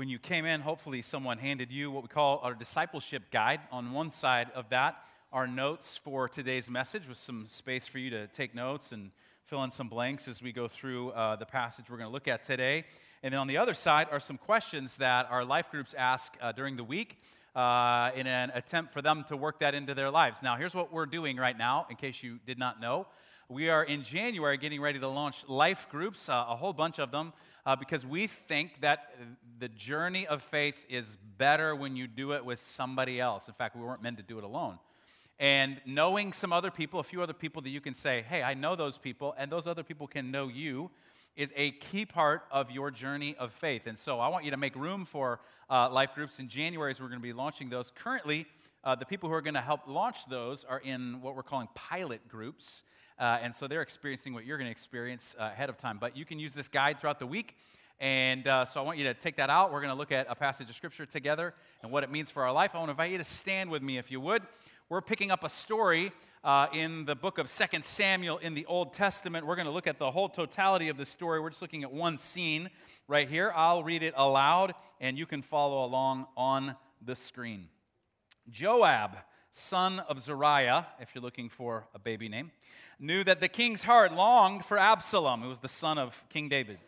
When you came in, hopefully someone handed you what we call our discipleship guide. On one side of that are notes for today's message with some space for you to take notes and fill in some blanks as we go through uh, the passage we're going to look at today. And then on the other side are some questions that our life groups ask uh, during the week uh, in an attempt for them to work that into their lives. Now, here's what we're doing right now, in case you did not know. We are in January getting ready to launch life groups, uh, a whole bunch of them, uh, because we think that the journey of faith is better when you do it with somebody else. In fact, we weren't meant to do it alone. And knowing some other people, a few other people that you can say, hey, I know those people, and those other people can know you, is a key part of your journey of faith. And so I want you to make room for uh, life groups. In January, as we're going to be launching those. Currently, uh, the people who are going to help launch those are in what we're calling pilot groups. Uh, and so they're experiencing what you're going to experience uh, ahead of time. But you can use this guide throughout the week. And uh, so I want you to take that out. We're going to look at a passage of Scripture together and what it means for our life. I want to invite you to stand with me, if you would. We're picking up a story uh, in the book of Second Samuel in the Old Testament. We're going to look at the whole totality of the story. We're just looking at one scene right here. I'll read it aloud, and you can follow along on the screen. Joab, son of Zeruiah, if you're looking for a baby name, knew that the king's heart longed for Absalom, who was the son of King David.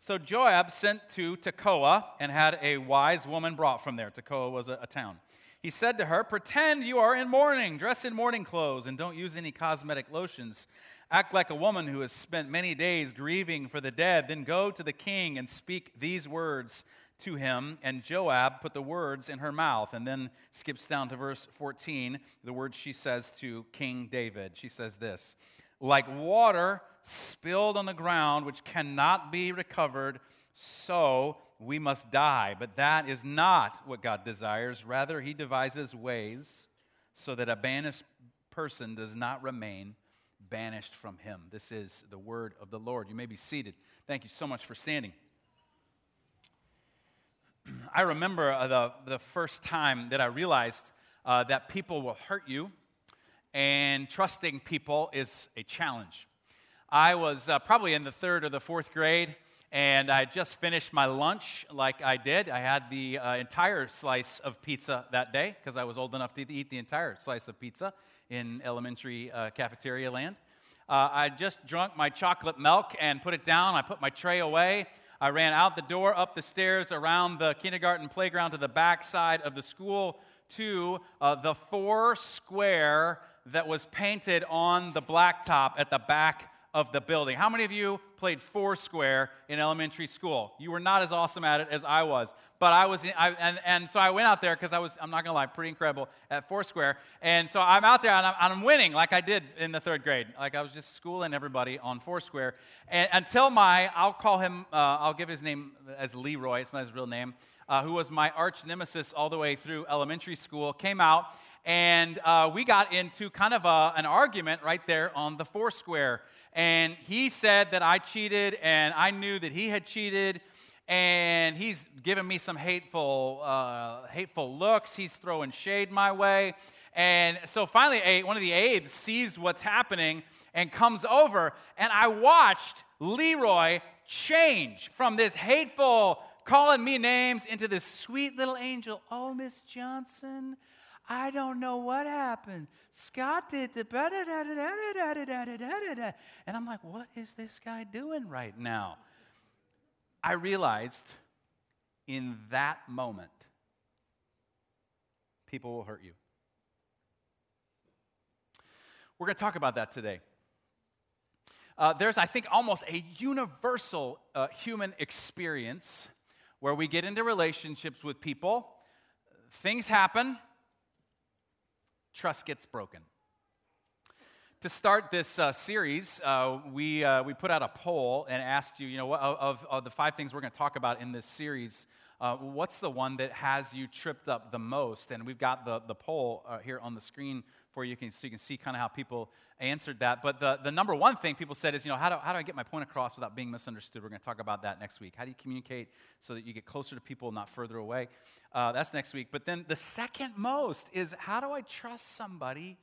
So Joab sent to Tekoa and had a wise woman brought from there. Tekoa was a, a town. He said to her, Pretend you are in mourning, dress in mourning clothes, and don't use any cosmetic lotions. Act like a woman who has spent many days grieving for the dead. Then go to the king and speak these words to him. And Joab put the words in her mouth and then skips down to verse 14, the words she says to King David. She says this like water spilled on the ground, which cannot be recovered, so we must die. But that is not what God desires. Rather, He devises ways so that a banished person does not remain banished from Him. This is the word of the Lord. You may be seated. Thank you so much for standing. I remember uh, the, the first time that I realized uh, that people will hurt you and trusting people is a challenge. I was uh, probably in the third or the fourth grade, and I just finished my lunch like I did. I had the uh, entire slice of pizza that day because I was old enough to eat the entire slice of pizza in elementary uh, cafeteria land. Uh, I just drunk my chocolate milk and put it down. I put my tray away. I ran out the door, up the stairs, around the kindergarten playground to the back side of the school to uh, the four square that was painted on the blacktop at the back of the building. How many of you played Foursquare in elementary school? You were not as awesome at it as I was, but I was, I, and, and so I went out there because I was, I'm not gonna lie, pretty incredible at Foursquare. And so I'm out there and I'm, I'm, winning like I did in the third grade. Like I was just schooling everybody on Foursquare. And until my, I'll call him, uh, I'll give his name as Leroy, it's not his real name, uh, who was my arch nemesis all the way through elementary school, came out and uh, we got into kind of a, an argument right there on the Foursquare. And he said that I cheated, and I knew that he had cheated. And he's giving me some hateful, uh, hateful looks. He's throwing shade my way. And so finally, a, one of the aides sees what's happening and comes over. And I watched Leroy change from this hateful, calling me names into this sweet little angel. Oh, Miss Johnson, I don't know what happened. Scott did the and I'm like, what is this guy doing right now? I realized in that moment, people will hurt you. We're going to talk about that today. Uh, there's, I think, almost a universal uh, human experience where we get into relationships with people, things happen, trust gets broken. To start this uh, series, uh, we, uh, we put out a poll and asked you, you know, of, of the five things we're going to talk about in this series, uh, what's the one that has you tripped up the most? And we've got the, the poll uh, here on the screen for you, can, so you can see kind of how people answered that. But the, the number one thing people said is, you know, how do, how do I get my point across without being misunderstood? We're going to talk about that next week. How do you communicate so that you get closer to people, not further away? Uh, that's next week. But then the second most is, how do I trust somebody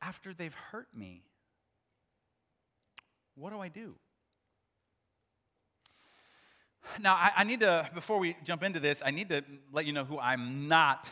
after they've hurt me? What do I do? Now, I, I, need to, before we jump into this, I need to let you know who I'm not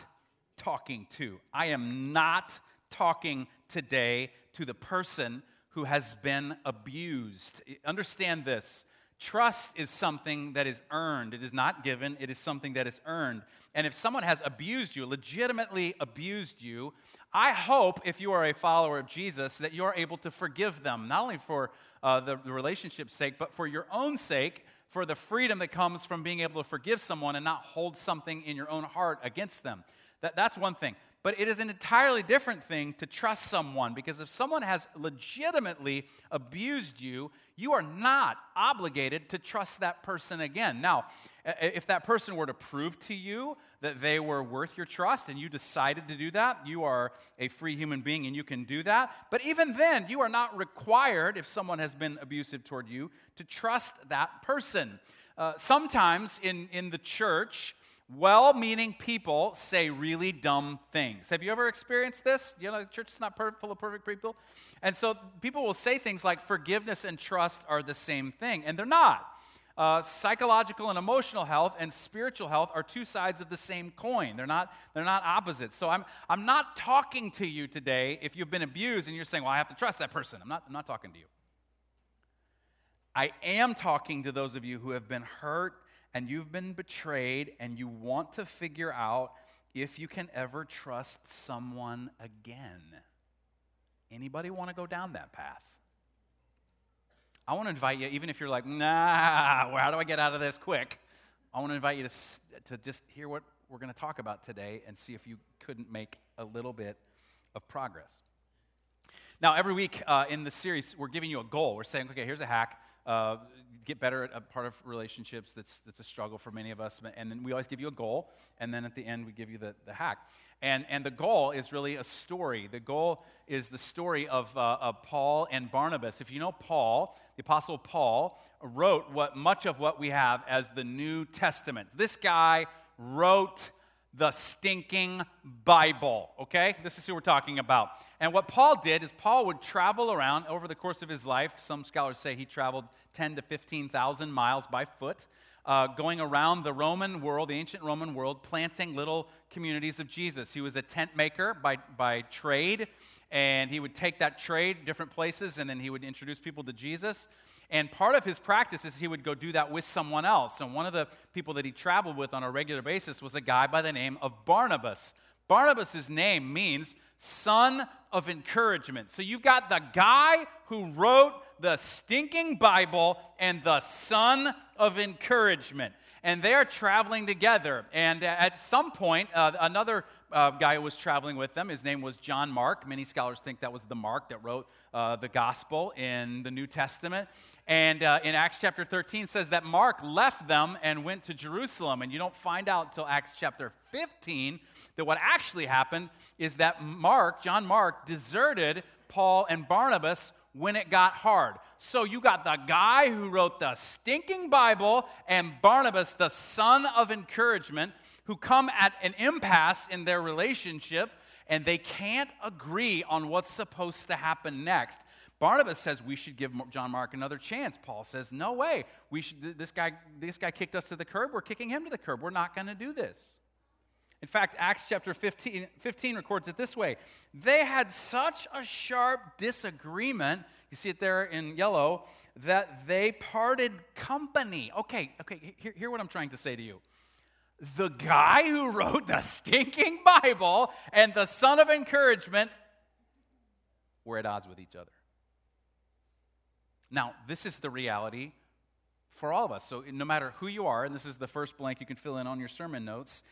talking to. I am not talking today to the person who has been abused. Understand this trust is something that is earned, it is not given, it is something that is earned. And if someone has abused you, legitimately abused you, I hope if you are a follower of Jesus that you are able to forgive them, not only for uh, the, the relationship's sake, but for your own sake for the freedom that comes from being able to forgive someone and not hold something in your own heart against them. That, that's one thing. But it is an entirely different thing to trust someone because if someone has legitimately abused you, you are not obligated to trust that person again. Now, if that person were to prove to you that they were worth your trust and you decided to do that, you are a free human being and you can do that. But even then, you are not required, if someone has been abusive toward you, to trust that person. Uh, sometimes in, in the church, well meaning people say really dumb things. Have you ever experienced this? You know, the church is not perfect, full of perfect people. And so people will say things like forgiveness and trust are the same thing, and they're not. Uh, psychological and emotional health and spiritual health are two sides of the same coin. They're not, they're not opposites. So I'm, I'm not talking to you today if you've been abused and you're saying, well, I have to trust that person. I'm not, I'm not talking to you. I am talking to those of you who have been hurt and you've been betrayed and you want to figure out if you can ever trust someone again. Anybody want to go down that path? I want to invite you, even if you're like, nah, how do I get out of this quick? I want to invite you to, to just hear what we're going to talk about today and see if you couldn't make a little bit of progress. Now, every week uh, in the series, we're giving you a goal. We're saying, okay, here's a hack uh, get better at a part of relationships that's, that's a struggle for many of us. And then we always give you a goal, and then at the end, we give you the, the hack. And, and the goal is really a story. The goal is the story of, uh, of Paul and Barnabas. If you know Paul, the Apostle Paul wrote what much of what we have as the New Testament. This guy wrote the stinking Bible, okay? This is who we're talking about. And what Paul did is Paul would travel around over the course of his life. Some scholars say he traveled 10 to 15,000 miles by foot, uh, going around the Roman world, the ancient Roman world, planting little communities of Jesus. He was a tent maker by, by trade, and he would take that trade different places, and then he would introduce people to Jesus. And part of his practice is he would go do that with someone else. And one of the people that he traveled with on a regular basis was a guy by the name of Barnabas. Barnabas' name means son of encouragement. So you've got the guy who wrote the stinking Bible and the son of encouragement. And they are traveling together. And at some point, uh, another uh, guy who was traveling with them, his name was John Mark. Many scholars think that was the Mark that wrote uh, the gospel in the New Testament. And uh, in Acts chapter 13 says that Mark left them and went to Jerusalem. And you don't find out until Acts chapter 15 that what actually happened is that Mark, John Mark, deserted Paul and Barnabas when it got hard. So you got the guy who wrote the stinking Bible and Barnabas, the son of encouragement, who come at an impasse in their relationship and they can't agree on what's supposed to happen next. Barnabas says we should give John Mark another chance. Paul says, no way. We should, this, guy, this guy kicked us to the curb. We're kicking him to the curb. We're not going to do this. In fact, Acts chapter 15, 15 records it this way They had such a sharp disagreement, you see it there in yellow, that they parted company. Okay, okay, hear, hear what I'm trying to say to you the guy who wrote the stinking Bible and the son of encouragement were at odds with each other. Now, this is the reality for all of us. So, no matter who you are, and this is the first blank you can fill in on your sermon notes,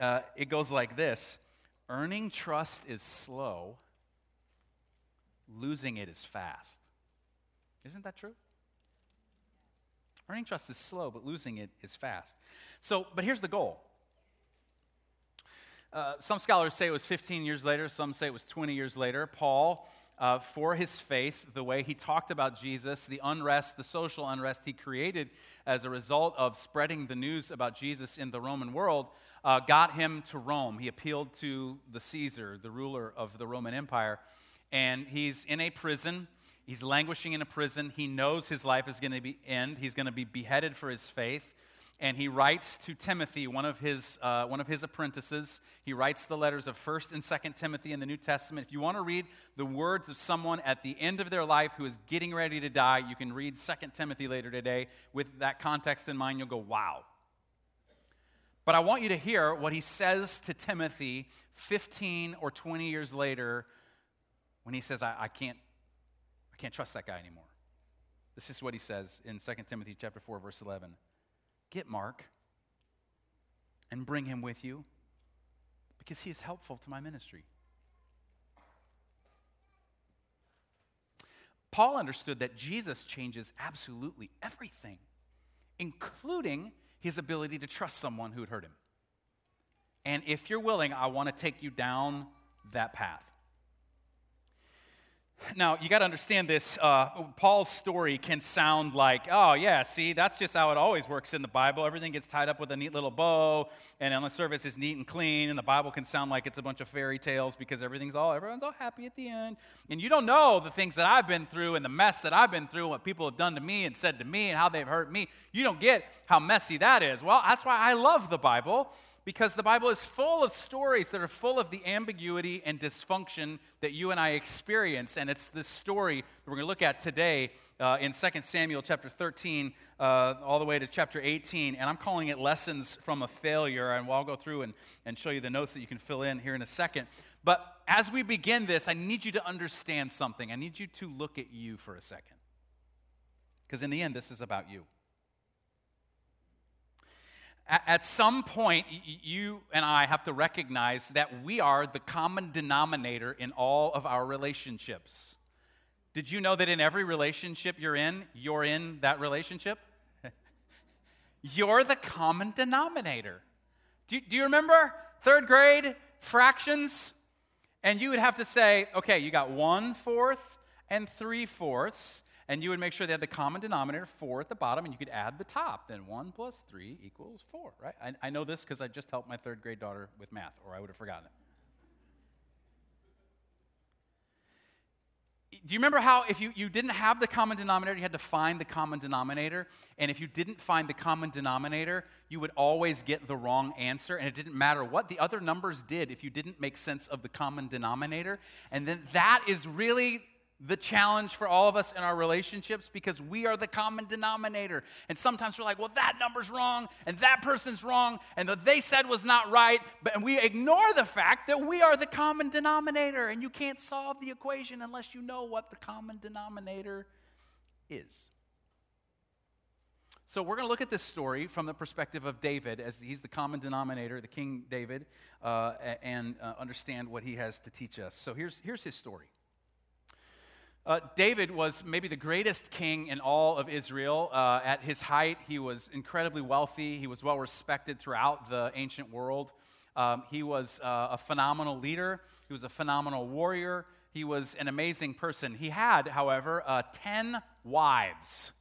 uh, it goes like this Earning trust is slow, losing it is fast. Isn't that true? Earning trust is slow, but losing it is fast. So, but here's the goal. Uh, some scholars say it was 15 years later, some say it was 20 years later. Paul, uh, for his faith, the way he talked about Jesus, the unrest, the social unrest he created as a result of spreading the news about Jesus in the Roman world, uh, got him to Rome. He appealed to the Caesar, the ruler of the Roman Empire, and he's in a prison He's languishing in a prison. He knows his life is going to be end. He's going to be beheaded for his faith. and he writes to Timothy, one of his, uh, one of his apprentices. He writes the letters of 1st and 2nd Timothy in the New Testament. If you want to read the words of someone at the end of their life who is getting ready to die, you can read 2nd Timothy later today. With that context in mind, you'll go, wow. But I want you to hear what he says to Timothy 15 or 20 years later when he says, I, I can't, I can't trust that guy anymore. This is what he says in 2 Timothy chapter 4, verse 11. Get Mark and bring him with you because he is helpful to my ministry. Paul understood that Jesus changes absolutely everything, including his ability to trust someone who had hurt him. And if you're willing, I want to take you down that path. Now, you got to understand this. Uh, Paul's story can sound like, oh, yeah, see, that's just how it always works in the Bible. Everything gets tied up with a neat little bow, and the surface is neat and clean, and the Bible can sound like it's a bunch of fairy tales because everything's all, everyone's all happy at the end. And you don't know the things that I've been through and the mess that I've been through, what people have done to me and said to me, and how they've hurt me. You don't get how messy that is. Well, that's why I love the Bible because the Bible is full of stories that are full of the ambiguity and dysfunction that you and I experience. And it's this story that we're going to look at today uh, in 2 Samuel chapter 13 uh, all the way to chapter 18. And I'm calling it Lessons from a Failure. And I'll go through and, and show you the notes that you can fill in here in a second. But as we begin this, I need you to understand something. I need you to look at you for a second. Because in the end, this is about you at some point, you and I have to recognize that we are the common denominator in all of our relationships. Did you know that in every relationship you're in, you're in that relationship? you're the common denominator. Do, do you remember third grade fractions? And you would have to say, okay, you got one fourth and three fourths and you would make sure they had the common denominator, 4 at the bottom, and you could add the top. Then 1 plus 3 equals 4, right? I, I know this because I just helped my third grade daughter with math, or I would have forgotten it. Do you remember how if you, you didn't have the common denominator, you had to find the common denominator? And if you didn't find the common denominator, you would always get the wrong answer. And it didn't matter what the other numbers did if you didn't make sense of the common denominator. And then that is really the challenge for all of us in our relationships because we are the common denominator. And sometimes we're like, well, that number's wrong, and that person's wrong, and what they said was not right. But and we ignore the fact that we are the common denominator, and you can't solve the equation unless you know what the common denominator is. So we're going to look at this story from the perspective of David, as he's the common denominator, the King David, uh, and uh, understand what he has to teach us. So here's, here's his story. Uh, David was maybe the greatest king in all of Israel. Uh, at his height, he was incredibly wealthy. He was well respected throughout the ancient world. Um, he was uh, a phenomenal leader, he was a phenomenal warrior. He was an amazing person. He had, however, uh, 10 wives.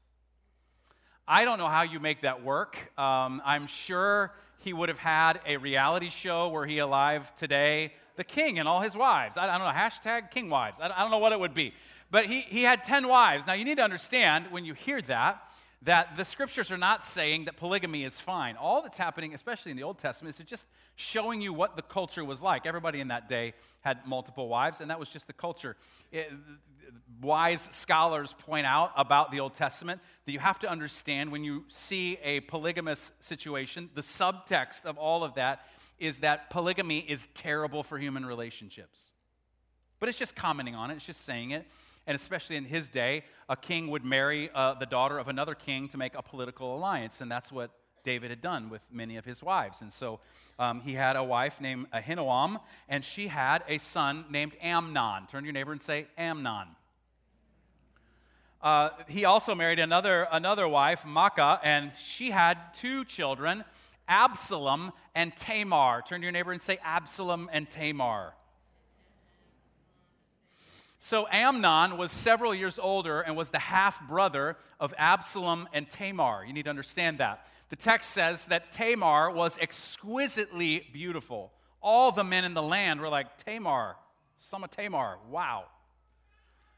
I don't know how you make that work. Um, I'm sure he would have had a reality show where he alive today, the king and all his wives. I, I don't know, hashtag king wives. I, I don't know what it would be. But he, he had 10 wives. Now, you need to understand when you hear that, that the scriptures are not saying that polygamy is fine. All that's happening, especially in the Old Testament, is just showing you what the culture was like. Everybody in that day had multiple wives, and that was just the culture. It, wise scholars point out about the Old Testament that you have to understand when you see a polygamous situation, the subtext of all of that is that polygamy is terrible for human relationships. But it's just commenting on it, it's just saying it. And especially in his day, a king would marry uh, the daughter of another king to make a political alliance. And that's what David had done with many of his wives. And so um, he had a wife named Ahinoam, and she had a son named Amnon. Turn to your neighbor and say, Amnon. Uh, he also married another, another wife, Maacah, and she had two children, Absalom and Tamar. Turn to your neighbor and say, Absalom and Tamar. So Amnon was several years older and was the half brother of Absalom and Tamar. You need to understand that. The text says that Tamar was exquisitely beautiful. All the men in the land were like, Tamar, some of Tamar, wow.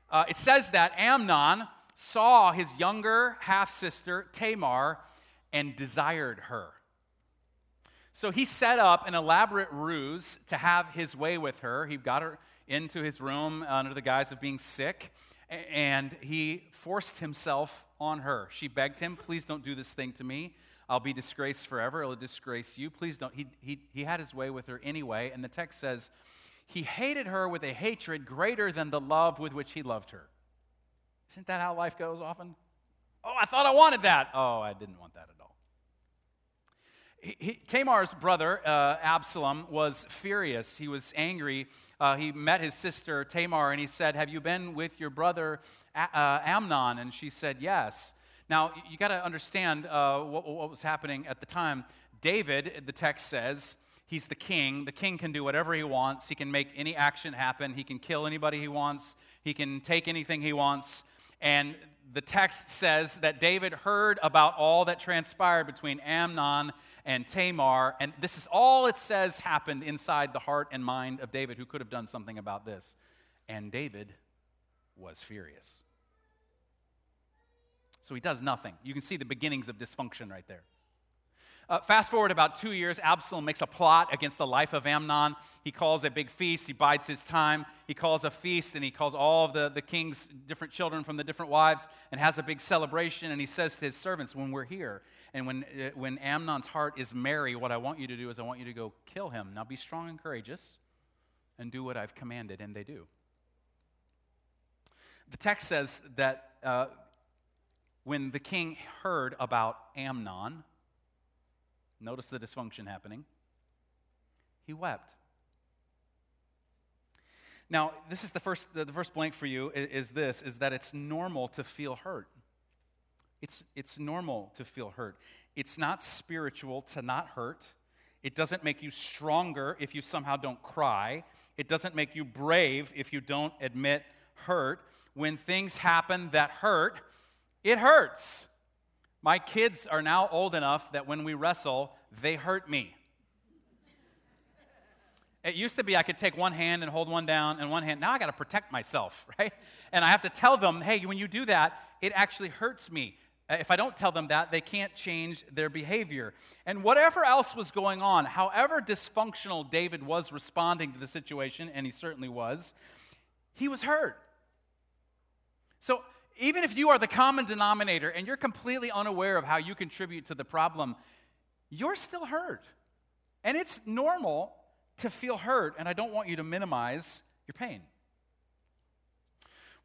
Uh, it says that Amnon saw his younger half sister, Tamar, and desired her. So he set up an elaborate ruse to have his way with her. He got her into his room uh, under the guise of being sick, and he forced himself on her. She begged him, Please don't do this thing to me. I'll be disgraced forever. It'll disgrace you. Please don't. He, he, he had his way with her anyway. And the text says, He hated her with a hatred greater than the love with which he loved her. Isn't that how life goes often? Oh, I thought I wanted that. Oh, I didn't want that at all. He, Tamar's brother, uh, Absalom, was furious. He was angry. Uh, he met his sister, Tamar, and he said, Have you been with your brother, uh, Amnon? And she said, Yes. Now, you got to understand uh, what, what was happening at the time. David, the text says, he's the king. The king can do whatever he wants. He can make any action happen. He can kill anybody he wants. He can take anything he wants. And the text says that David heard about all that transpired between Amnon and Tamar. And this is all it says happened inside the heart and mind of David, who could have done something about this. And David was furious. So he does nothing. You can see the beginnings of dysfunction right there. Uh, fast forward about two years, Absalom makes a plot against the life of Amnon. He calls a big feast. He bides his time. He calls a feast and he calls all of the, the king's different children from the different wives and has a big celebration. And he says to his servants, When we're here and when, uh, when Amnon's heart is merry, what I want you to do is I want you to go kill him. Now be strong and courageous and do what I've commanded. And they do. The text says that uh, when the king heard about Amnon, notice the dysfunction happening, he wept. Now, this is the first, the first blank for you is, this, is that it's normal to feel hurt. It's, it's normal to feel hurt. It's not spiritual to not hurt. It doesn't make you stronger if you somehow don't cry. It doesn't make you brave if you don't admit hurt. When things happen that hurt, it hurts. My kids are now old enough that when we wrestle, they hurt me. It used to be I could take one hand and hold one down and one hand. Now I got to protect myself, right? And I have to tell them, hey, when you do that, it actually hurts me. If I don't tell them that, they can't change their behavior. And whatever else was going on, however dysfunctional David was responding to the situation, and he certainly was, he was hurt. So even if you are the common denominator and you're completely unaware of how you contribute to the problem, you're still hurt. And it's normal to feel hurt, and I don't want you to minimize your pain.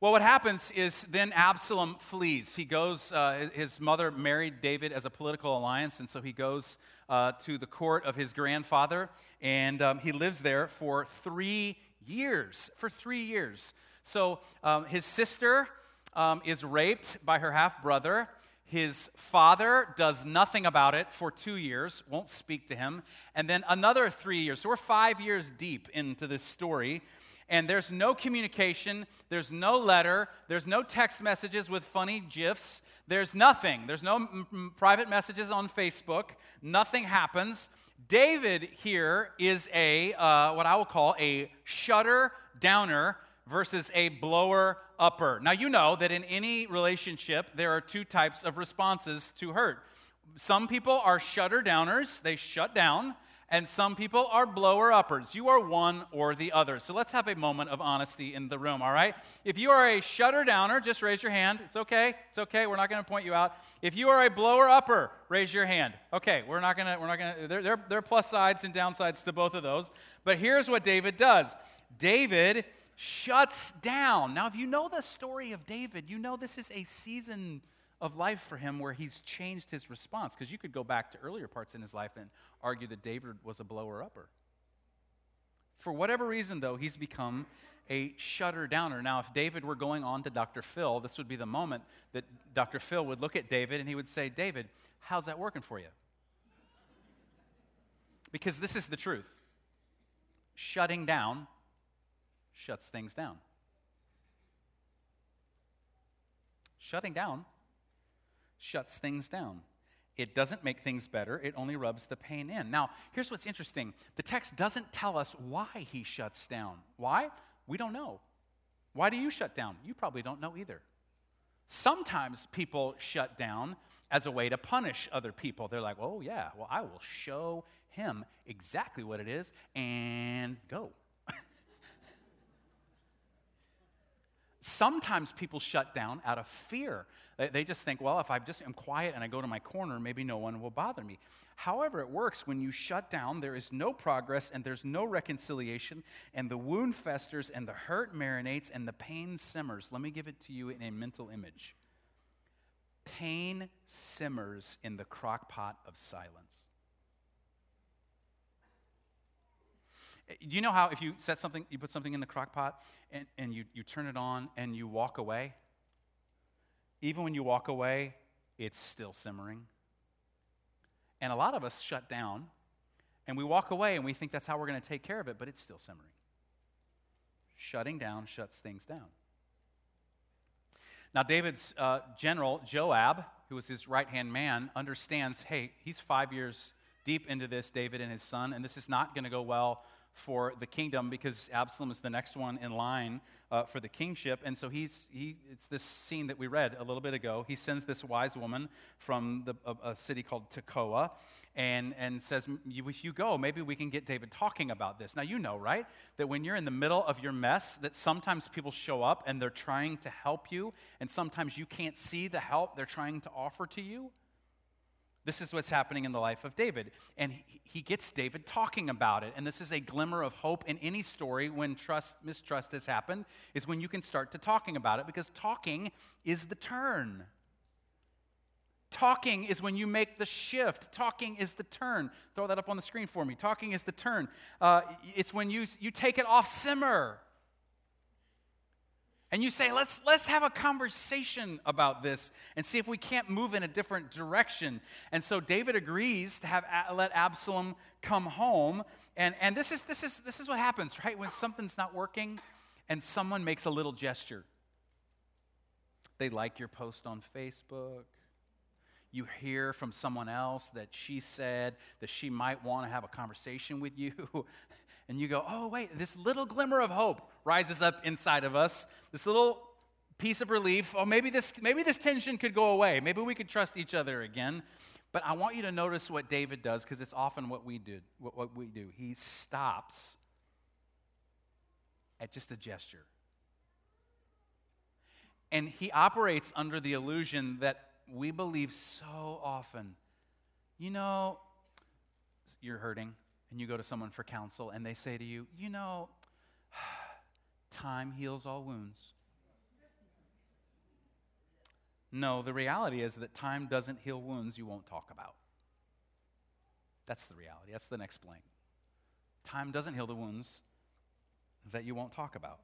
Well, what happens is then Absalom flees. He goes, uh, his mother married David as a political alliance, and so he goes uh, to the court of his grandfather, and um, he lives there for three years. For three years. So um, his sister um, is raped by her half brother. His father does nothing about it for two years, won't speak to him. And then another three years. So we're five years deep into this story. And there's no communication, there's no letter, there's no text messages with funny GIFs, there's nothing. There's no m- m- private messages on Facebook, nothing happens. David here is a, uh, what I will call a shutter downer versus a blower upper. Now, you know that in any relationship, there are two types of responses to hurt. Some people are shutter downers, they shut down, and some people are blower uppers. You are one or the other. So let's have a moment of honesty in the room, all right? If you are a shutter downer, just raise your hand. It's okay. It's okay. We're not going to point you out. If you are a blower upper, raise your hand. Okay, we're not going to, we're not going to, there, there, there are plus sides and downsides to both of those. But here's what David does David shuts down. Now, if you know the story of David, you know this is a season of life for him where he's changed his response. Because you could go back to earlier parts in his life and argue that David was a blower upper. For whatever reason, though, he's become a shutter downer. Now, if David were going on to Dr. Phil, this would be the moment that Dr. Phil would look at David and he would say, David, how's that working for you? Because this is the truth. Shutting down shuts things down. Shutting down shuts things down. It doesn't make things better, it only rubs the pain in. Now, here's what's interesting the text doesn't tell us why he shuts down. Why? We don't know. Why do you shut down? You probably don't know either. Sometimes people shut down as a way to punish other people. They're like, oh, yeah, well, I will show him exactly what it is and go. Sometimes people shut down out of fear. They just think, well, if I just am quiet and I go to my corner, maybe no one will bother me. However, it works when you shut down, there is no progress and there's no reconciliation, and the wound festers and the hurt marinates and the pain simmers. Let me give it to you in a mental image. Pain simmers in the crock pot of silence. You know how if you set something, you put something in the crock pot and, and you, you turn it on and you walk away? Even when you walk away, it's still simmering. And a lot of us shut down and we walk away and we think that's how we're going to take care of it, but it's still simmering. Shutting down shuts things down. Now, David's uh, general, Joab, who was his right hand man, understands hey, he's five years deep into this, David and his son, and this is not going to go well for the kingdom because Absalom is the next one in line uh, for the kingship. And so he's, he, it's this scene that we read a little bit ago. He sends this wise woman from the, a, a city called Tekoa and, and says, If you go, maybe we can get David talking about this. Now, you know, right? That when you're in the middle of your mess, that sometimes people show up and they're trying to help you, and sometimes you can't see the help they're trying to offer to you. This is what's happening in the life of David. And he gets David talking about it. And this is a glimmer of hope in any story when trust, mistrust has happened, is when you can start to talking about it because talking is the turn. Talking is when you make the shift. Talking is the turn. Throw that up on the screen for me. Talking is the turn. Uh, it's when you, you take it off simmer and you say, let's, let's have a conversation about this and see if we can't move in a different direction. And so David agrees to have, let Absalom come home. And, and this, is, this, is, this is what happens, right? When something's not working and someone makes a little gesture. They like your post on Facebook. You hear from someone else that she said that she might want to have a conversation with you. and you go, oh, wait, this little glimmer of hope rises up inside of us, this little piece of relief. Oh, maybe this, maybe this tension could go away. Maybe we could trust each other again. But I want you to notice what David does because it's often what we do. What, what we do. He stops at just a gesture. And he operates under the illusion that we believe so often. You know, you're hurting and you go to someone for counsel and they say to you, you know, time heals all wounds. No, the reality is that time doesn't heal wounds you won't talk about. That's the reality. That's the next blank. Time doesn't heal the wounds that you won't talk about.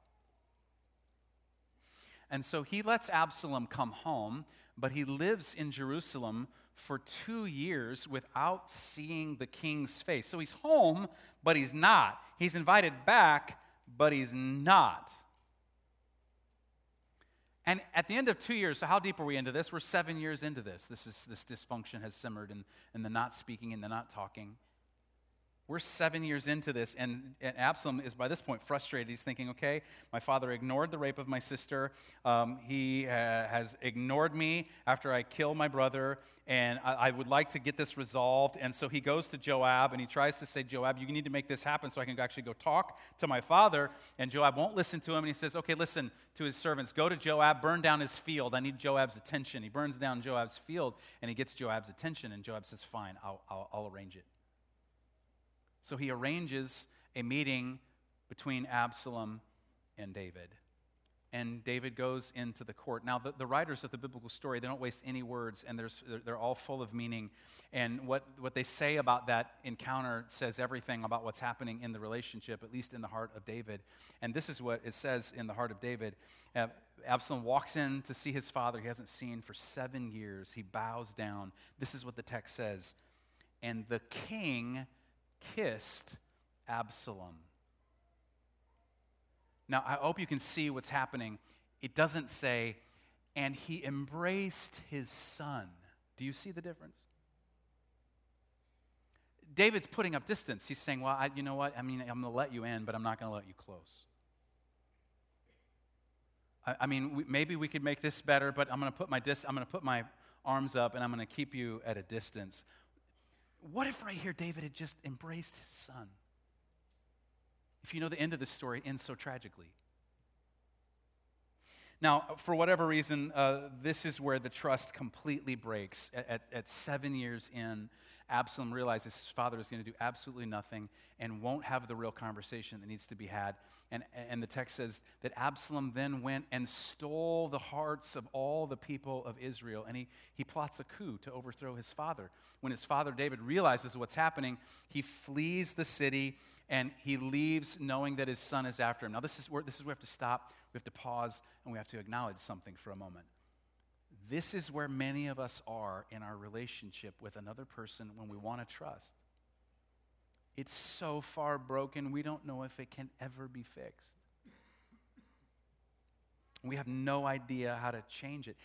And so he lets Absalom come home, but he lives in Jerusalem for two years without seeing the king's face. So he's home, but he's not. He's invited back, but he's not. And at the end of two years, so how deep are we into this? We're seven years into this. This, is, this dysfunction has simmered and, and the not speaking and the not talking. We're seven years into this, and, and, Absalom is by this point frustrated. He's thinking, okay, my father ignored the rape of my sister. Um, he uh, has ignored me after I kill my brother, and I, I, would like to get this resolved. And so he goes to Joab and he tries to say, Joab, you need to make this happen so I can actually go talk to my father. And Joab won't listen to him, and he says, okay, listen to his servants. Go to Joab, burn down his field. I need Joab's attention. He burns down Joab's field, and he gets Joab's attention, and Joab says, fine, I'll, I'll, I'll arrange it. So he arranges a meeting between Absalom and David. And David goes into the court. Now, the, the writers of the biblical story, they don't waste any words, and they're, they're all full of meaning. And what, what they say about that encounter says everything about what's happening in the relationship, at least in the heart of David. And this is what it says in the heart of David. Uh, Absalom walks in to see his father, he hasn't seen for seven years. He bows down. This is what the text says. And the king kissed Absalom. Now, I hope you can see what's happening. It doesn't say, and he embraced his son. Do you see the difference? David's putting up distance. He's saying, Well, I, you know what? I mean, I'm going to let you in, but I'm not going to let you close. I, I mean, we, maybe we could make this better, but I'm going to put my dis- I'm going to put my arms up and I'm going to keep you at a distance. What if right here David had just embraced his son? If you know the end of this story, it ends so tragically. Now, for whatever reason, uh, this is where the trust completely breaks. At, at, at, seven years in, Absalom realizes his father is going to do absolutely nothing and won't have the real conversation that needs to be had. And, and the text says that Absalom then went and stole the hearts of all the people of Israel. And he, he plots a coup to overthrow his father. When his father David realizes what's happening, he flees the city and he leaves knowing that his son is after him. Now, this is where, this is where we have to stop, we have to pause, and we have to acknowledge something for a moment. This is where many of us are in our relationship with another person when we want to trust. It's so far broken, we don't know if it can ever be fixed. We have no idea how to change it.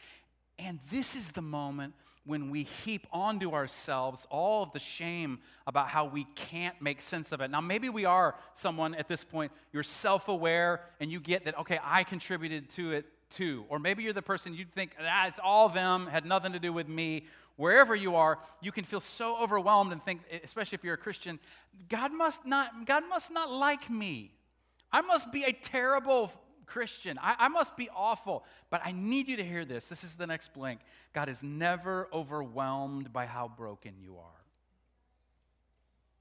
And this is the moment when we heap onto ourselves all of the shame about how we can't make sense of it. Now, maybe we are someone at this point, you're self aware and you get that, okay, I contributed to it too. Or maybe you're the person you'd think, ah, it's all them, had nothing to do with me. Wherever you are, you can feel so overwhelmed and think, especially if you're a Christian, God must not, God must not like me. I must be a terrible Christian. I, I, must be awful, but I need you to hear this. This is the next blank. God is never overwhelmed by how broken you are.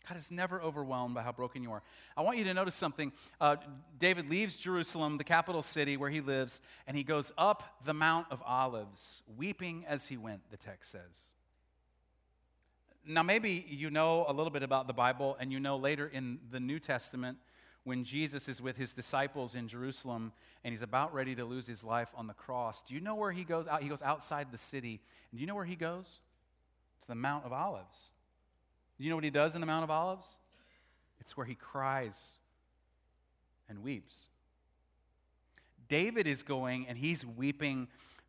God is never overwhelmed by how broken you are. I want you to notice something. Uh, David leaves Jerusalem, the capital city where he lives, and he goes up the Mount of Olives, weeping as he went, the text says. Now, maybe you know a little bit about the Bible, and you know later in the New Testament when Jesus is with his disciples in Jerusalem and he's about ready to lose his life on the cross. Do you know where he goes out? He goes outside the city. And do you know where he goes? To the Mount of Olives. You know what he does in the Mount of Olives? It's where he cries and weeps. David is going and he's weeping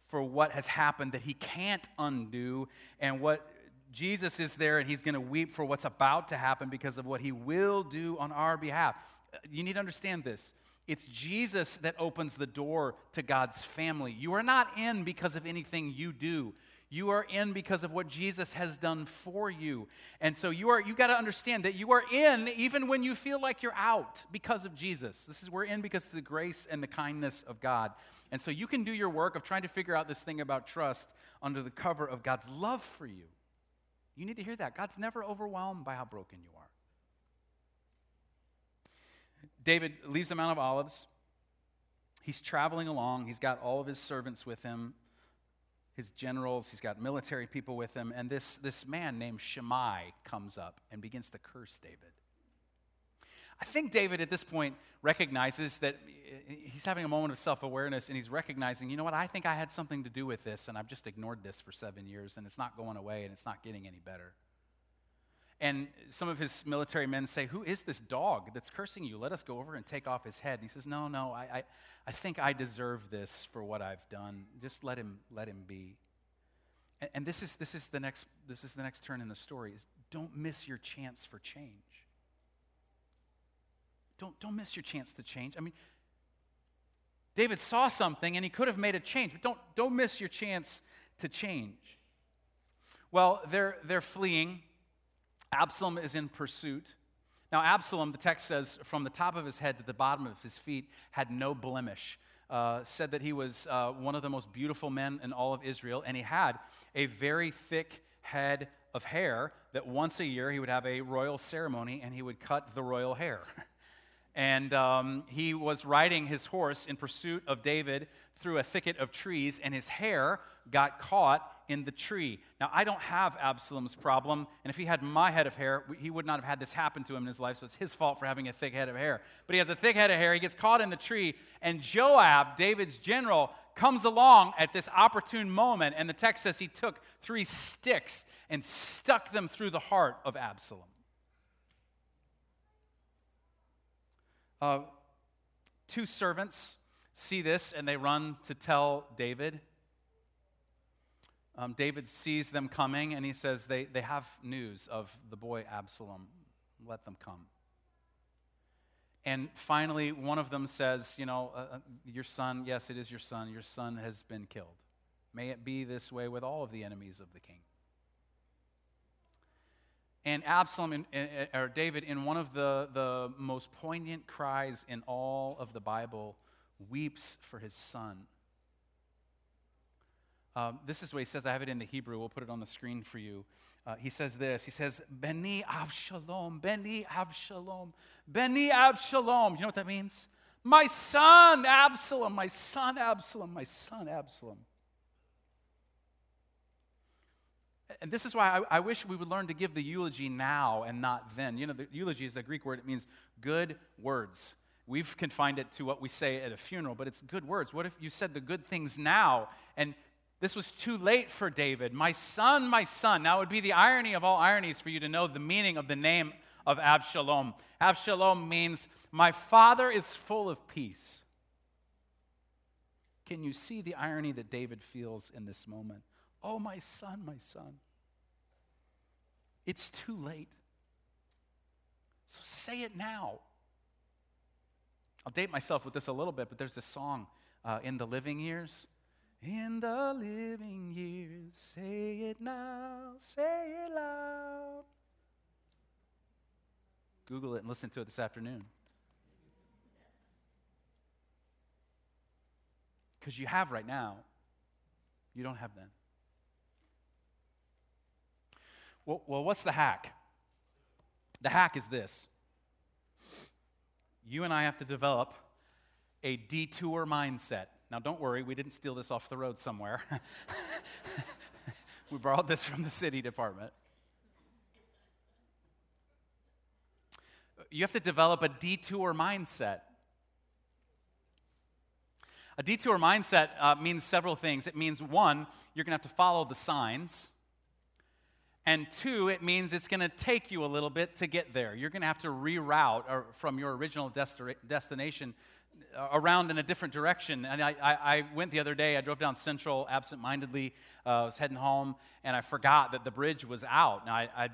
for what has happened that he can't undo and what Jesus is there and he's going to weep for what's about to happen because of what he will do on our behalf you need to understand this. It's Jesus that opens the door to God's family. You are not in because of anything you do. You are in because of what Jesus has done for you. And so you are you got to understand that you are in even when you feel like you're out because of Jesus. This is we're in because of the grace and the kindness of God. And so you can do your work of trying to figure out this thing about trust under the cover of God's love for you. You need to hear that. God's never overwhelmed by how broken you are. David leaves the Mount of Olives. He's traveling along. He's got all of his servants with him, his generals. He's got military people with him. And this, this man named Shimei comes up and begins to curse David. I think David at this point recognizes that he's having a moment of self awareness and he's recognizing, you know what, I think I had something to do with this and I've just ignored this for seven years and it's not going away and it's not getting any better. And some of his military men say, Who is this dog that's cursing you? Let us go over and take off his head. And he says, No, no, I, I, I think I deserve this for what I've done. Just let him, let him be. And, and this, is, this, is the next, this is the next turn in the story is don't miss your chance for change. Don't, don't miss your chance to change. I mean, David saw something and he could have made a change, but don't, don't miss your chance to change. Well, they're, they're fleeing Absalom is in pursuit. Now, Absalom, the text says, from the top of his head to the bottom of his feet, had no blemish. Uh, said that he was uh, one of the most beautiful men in all of Israel, and he had a very thick head of hair that once a year he would have a royal ceremony and he would cut the royal hair. and um, he was riding his horse in pursuit of David through a thicket of trees, and his hair got caught in the tree. Now, I don't have Absalom's problem, and if he had my head of hair, he would not have had this happen to him in his life, so it's his fault for having a thick head of hair. But he has a thick head of hair, he gets caught in the tree, and Joab, David's general, comes along at this opportune moment, and the text says he took three sticks and stuck them through the heart of Absalom. Uh, two servants see this and they run to tell David. Um, David sees them coming and he says, they, they have news of the boy Absalom. Let them come. And finally, one of them says, You know, uh, uh, your son, yes, it is your son, your son has been killed. May it be this way with all of the enemies of the king. And Absalom, in, in, or David, in one of the, the most poignant cries in all of the Bible, weeps for his son. Um, this is what he says. I have it in the Hebrew. We'll put it on the screen for you. Uh, he says this. He says, Beni Avshalom, Beni Avshalom, Beni Avshalom. You know what that means? My son Absalom, my son Absalom, my son Absalom. And this is why I, I, wish we would learn to give the eulogy now and not then. You know, the eulogy is a Greek word, it means good words. We've confined it to what we say at a funeral, but it's good words. What if you said the good things now and this was too late for David. My son, my son. Now, it would be the irony of all ironies for you to know the meaning of the name of Absalom. Absalom means, My father is full of peace. Can you see the irony that David feels in this moment? Oh, my son, my son. It's too late. So say it now. I'll date myself with this a little bit, but there's this song uh, in the living years in the living years, say it now, say it loud. Google it and listen to it this afternoon. Because you have right now, you don't have then. Well, well, what's the hack? The hack is this you and I have to develop a detour mindset. Now, don't worry, we didn't steal this off the road somewhere. we borrowed this from the city department. You have to develop a detour mindset. A detour mindset uh, means several things. It means one, you're going to have to follow the signs. And two, it means it's going to take you a little bit to get there. You're going to have to reroute from your original destination around in a different direction. And I, I, I, went the other day, I drove down Central absentmindedly. Uh, I was heading home, and I forgot that the bridge was out. Now, I, I, a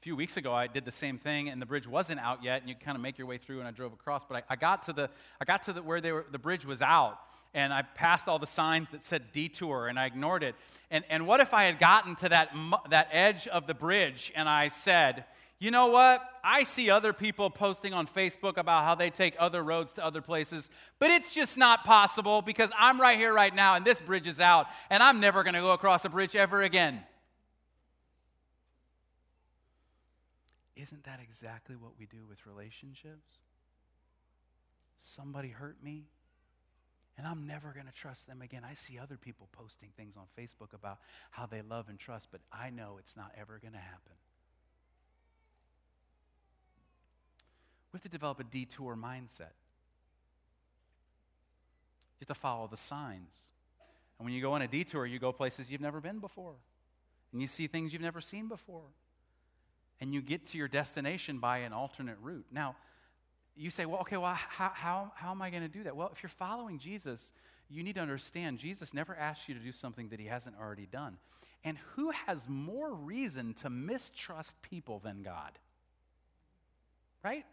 few weeks ago, I did the same thing, and the bridge wasn't out yet, and you kind of make your way through, and I drove across. But I, I got to, the, I got to the, where they were, the bridge was out, and I passed all the signs that said detour, and I ignored it. And, and what if I had gotten to that, that edge of the bridge, and I said, you know what? I see other people posting on Facebook about how they take other roads to other places, but it's just not possible because I'm right here right now and this bridge is out and I'm never going to go across a bridge ever again. Isn't that exactly what we do with relationships? Somebody hurt me, and I'm never going to trust them again. I see other people posting things on Facebook about how they love and trust, but I know it's not ever going to happen. We have to develop a detour mindset. You have to follow the signs. And when you go on a detour, you go places you've never been before. And you see things you've never seen before. And you get to your destination by an alternate route. Now, you say, well, okay, well, how, how, how am I going to do that? Well, if you're following Jesus, you need to understand Jesus never asked you to do something that he hasn't already done. And who has more reason to mistrust people than God? Right?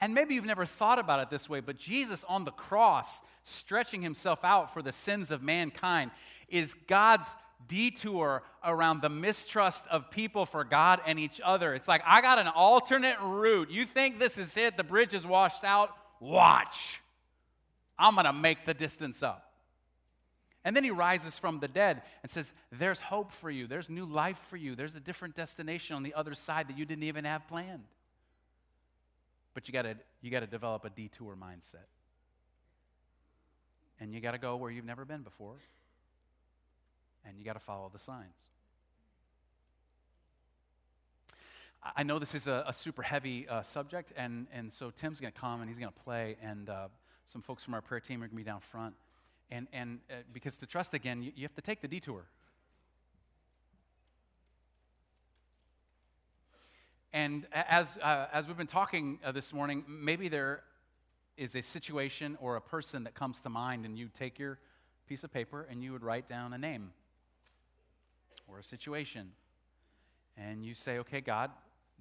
And maybe you've never thought about it this way, but Jesus on the cross, stretching himself out for the sins of mankind, is God's detour around the mistrust of people for God and each other. It's like, I got an alternate route. You think this is it? The bridge is washed out? Watch. I'm going to make the distance up. And then he rises from the dead and says, There's hope for you. There's new life for you. There's a different destination on the other side that you didn't even have planned. But you got to you got to develop a detour mindset. And you got to go where you've never been before. And you got to follow the signs. I know this is a, a super heavy uh, subject, and, and so Tim's going to come and he's going to play, and uh, some folks from our prayer team are going to be down front. And, and uh, because to trust again, you, you have to take the detour. And as, uh, as we've been talking uh, this morning, maybe there is a situation or a person that comes to mind, and you take your piece of paper and you would write down a name or a situation. And you say, okay, God,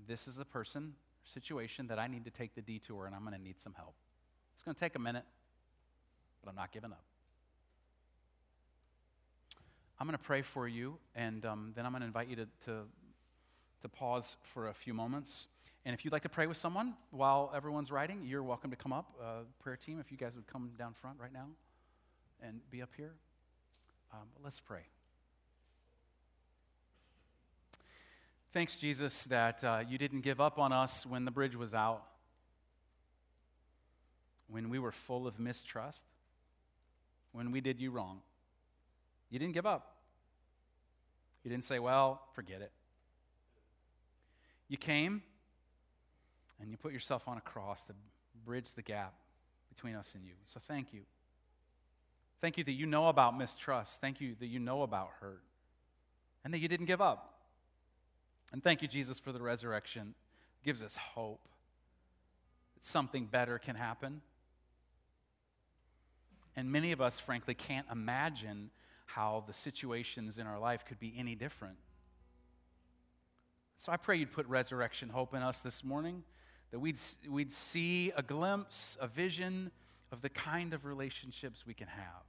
this is a person, situation that I need to take the detour and I'm going to need some help. It's going to take a minute, but I'm not giving up. I'm going to pray for you, and um, then I'm going to invite you to, to, to pause for a few moments. And if you'd like to pray with someone while everyone's writing, you're welcome to come up. Uh, prayer team, if you guys would come down front right now and be up here. Um, let's pray. Thanks, Jesus, that uh, you didn't give up on us when the bridge was out, when we were full of mistrust, when we did you wrong. You didn't give up. You didn't say, well, forget it. You came and you put yourself on a cross to bridge the gap between us and you. So thank you. Thank you that you know about mistrust. Thank you that you know about hurt. And that you didn't give up. And thank you, Jesus, for the resurrection. It gives us hope that something better can happen. And many of us, frankly, can't imagine how the situations in our life could be any different. So I pray you'd put resurrection hope in us this morning that we'd, we'd see a glimpse, a vision of the kind of relationships we can have.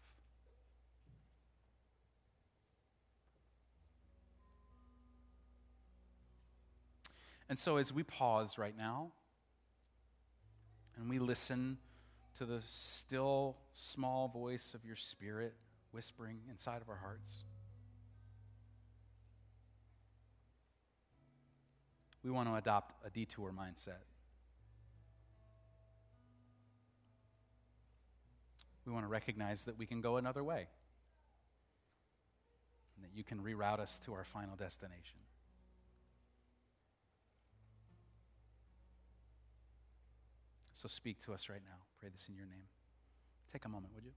And so, as we pause right now and we listen to the still small voice of your spirit whispering inside of our hearts, we want to adopt a detour mindset. we want to recognize that we can go another way and that you can reroute us to our final destination. So speak to us right now. Pray this in your name. Take a moment, would you?